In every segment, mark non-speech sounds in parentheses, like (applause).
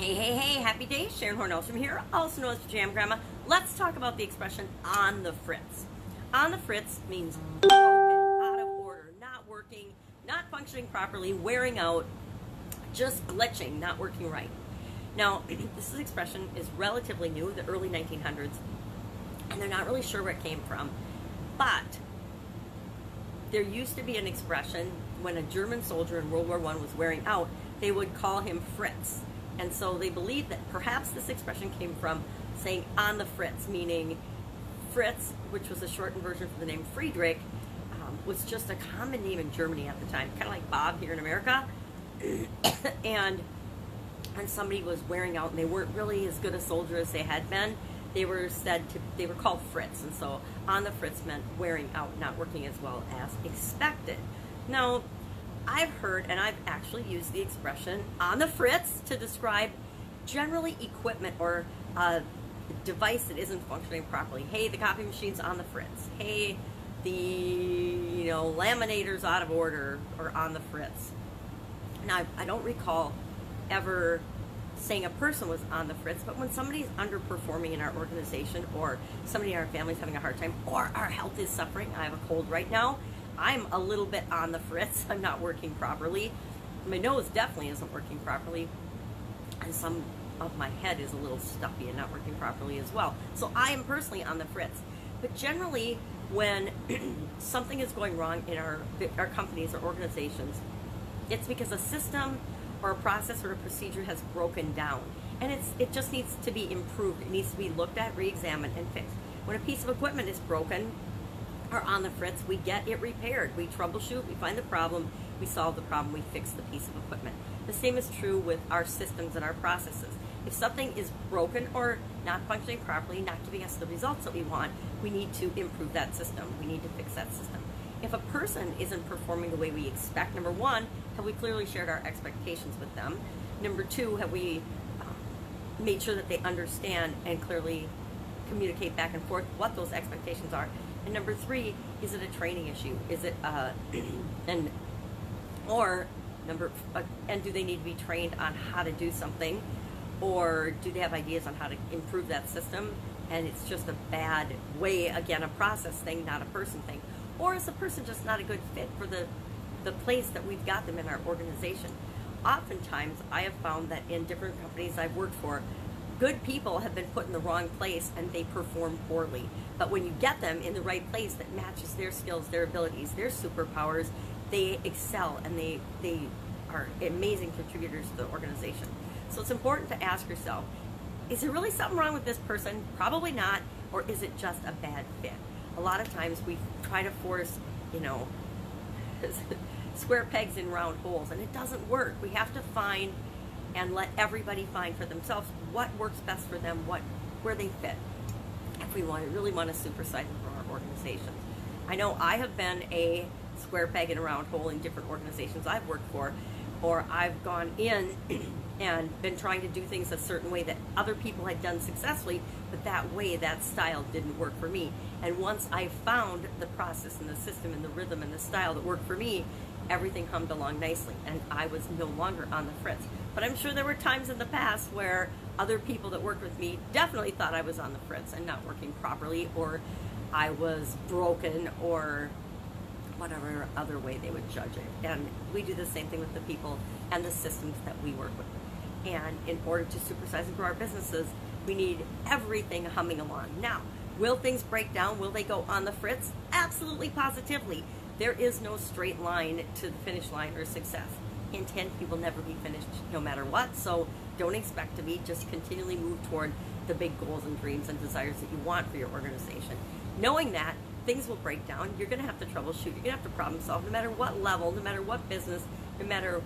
Hey, hey, hey, happy day. Sharon Hornelstrom here, also known as Jam Grandma. Let's talk about the expression on the fritz. On the fritz means broken, out of order, not working, not functioning properly, wearing out, just glitching, not working right. Now, (clears throat) this expression is relatively new, the early 1900s, and they're not really sure where it came from. But there used to be an expression when a German soldier in World War I was wearing out, they would call him Fritz. And so they believe that perhaps this expression came from saying on the Fritz, meaning Fritz, which was a shortened version for the name Friedrich, um, was just a common name in Germany at the time, kind of like Bob here in America. (coughs) and when somebody was wearing out and they weren't really as good a soldier as they had been, they were said to they were called Fritz, and so on the Fritz meant wearing out, not working as well as expected. Now, I've heard and I've actually used the expression on the Fritz to describe generally equipment or a device that isn't functioning properly. Hey, the copy machine's on the Fritz. Hey, the you know laminator's out of order or on the Fritz. Now, I don't recall ever saying a person was on the fritz, but when somebody's underperforming in our organization or somebody in our family is having a hard time or our health is suffering, I have a cold right now, I'm a little bit on the fritz. (laughs) I'm not working properly. My nose definitely isn't working properly. And some of my head is a little stuffy and not working properly as well. So I am personally on the fritz. But generally, when (clears throat) something is going wrong in our, our companies or organizations, it's because a system or a process or a procedure has broken down. And it's it just needs to be improved. It needs to be looked at, re-examined, and fixed. When a piece of equipment is broken or on the fritz, we get it repaired. We troubleshoot, we find the problem, we solve the problem, we fix the piece of equipment. The same is true with our systems and our processes. If something is broken or not functioning properly, not giving us the results that we want, we need to improve that system. We need to fix that system. If a person isn't performing the way we expect, number one, have we clearly shared our expectations with them? Number two, have we um, made sure that they understand and clearly communicate back and forth what those expectations are? And number three, is it a training issue? Is it uh, and or number uh, and do they need to be trained on how to do something, or do they have ideas on how to improve that system? And it's just a bad way, again, a process thing, not a person thing or is the person just not a good fit for the, the place that we've got them in our organization? Oftentimes, I have found that in different companies I've worked for, good people have been put in the wrong place and they perform poorly. But when you get them in the right place that matches their skills, their abilities, their superpowers, they excel and they, they are amazing contributors to the organization. So it's important to ask yourself, is there really something wrong with this person? Probably not. Or is it just a bad fit? a lot of times we try to force, you know, (laughs) square pegs in round holes, and it doesn't work. We have to find and let everybody find for themselves what works best for them, what where they fit. If we want really want to supersize for our organizations. I know I have been a square peg in a round hole in different organizations I've worked for, or I've gone in (clears throat) and been trying to do things a certain way that other people had done successfully, but that way, that style didn't work for me. And once I found the process and the system and the rhythm and the style that worked for me, everything hummed along nicely, and I was no longer on the fritz. But I'm sure there were times in the past where other people that worked with me definitely thought I was on the fritz and not working properly, or I was broken, or whatever other way they would judge it. And we do the same thing with the people and the systems that we work with. And in order to supersize and grow our businesses, we need everything humming along. Now, will things break down? Will they go on the fritz? Absolutely, positively. There is no straight line to the finish line or success. Intent, you will never be finished no matter what. So don't expect to be. Just continually move toward the big goals and dreams and desires that you want for your organization. Knowing that, things will break down. You're going to have to troubleshoot. You're going to have to problem solve no matter what level, no matter what business, no matter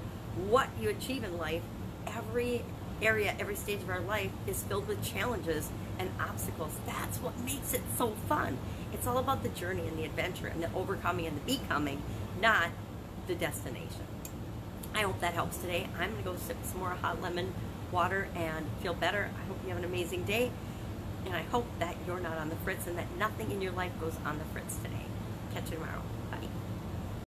what you achieve in life every area, every stage of our life is filled with challenges and obstacles. That's what makes it so fun. It's all about the journey and the adventure and the overcoming and the becoming, not the destination. I hope that helps today. I'm going to go sip some more hot lemon water and feel better. I hope you have an amazing day. And I hope that you're not on the fritz and that nothing in your life goes on the fritz today. Catch you tomorrow.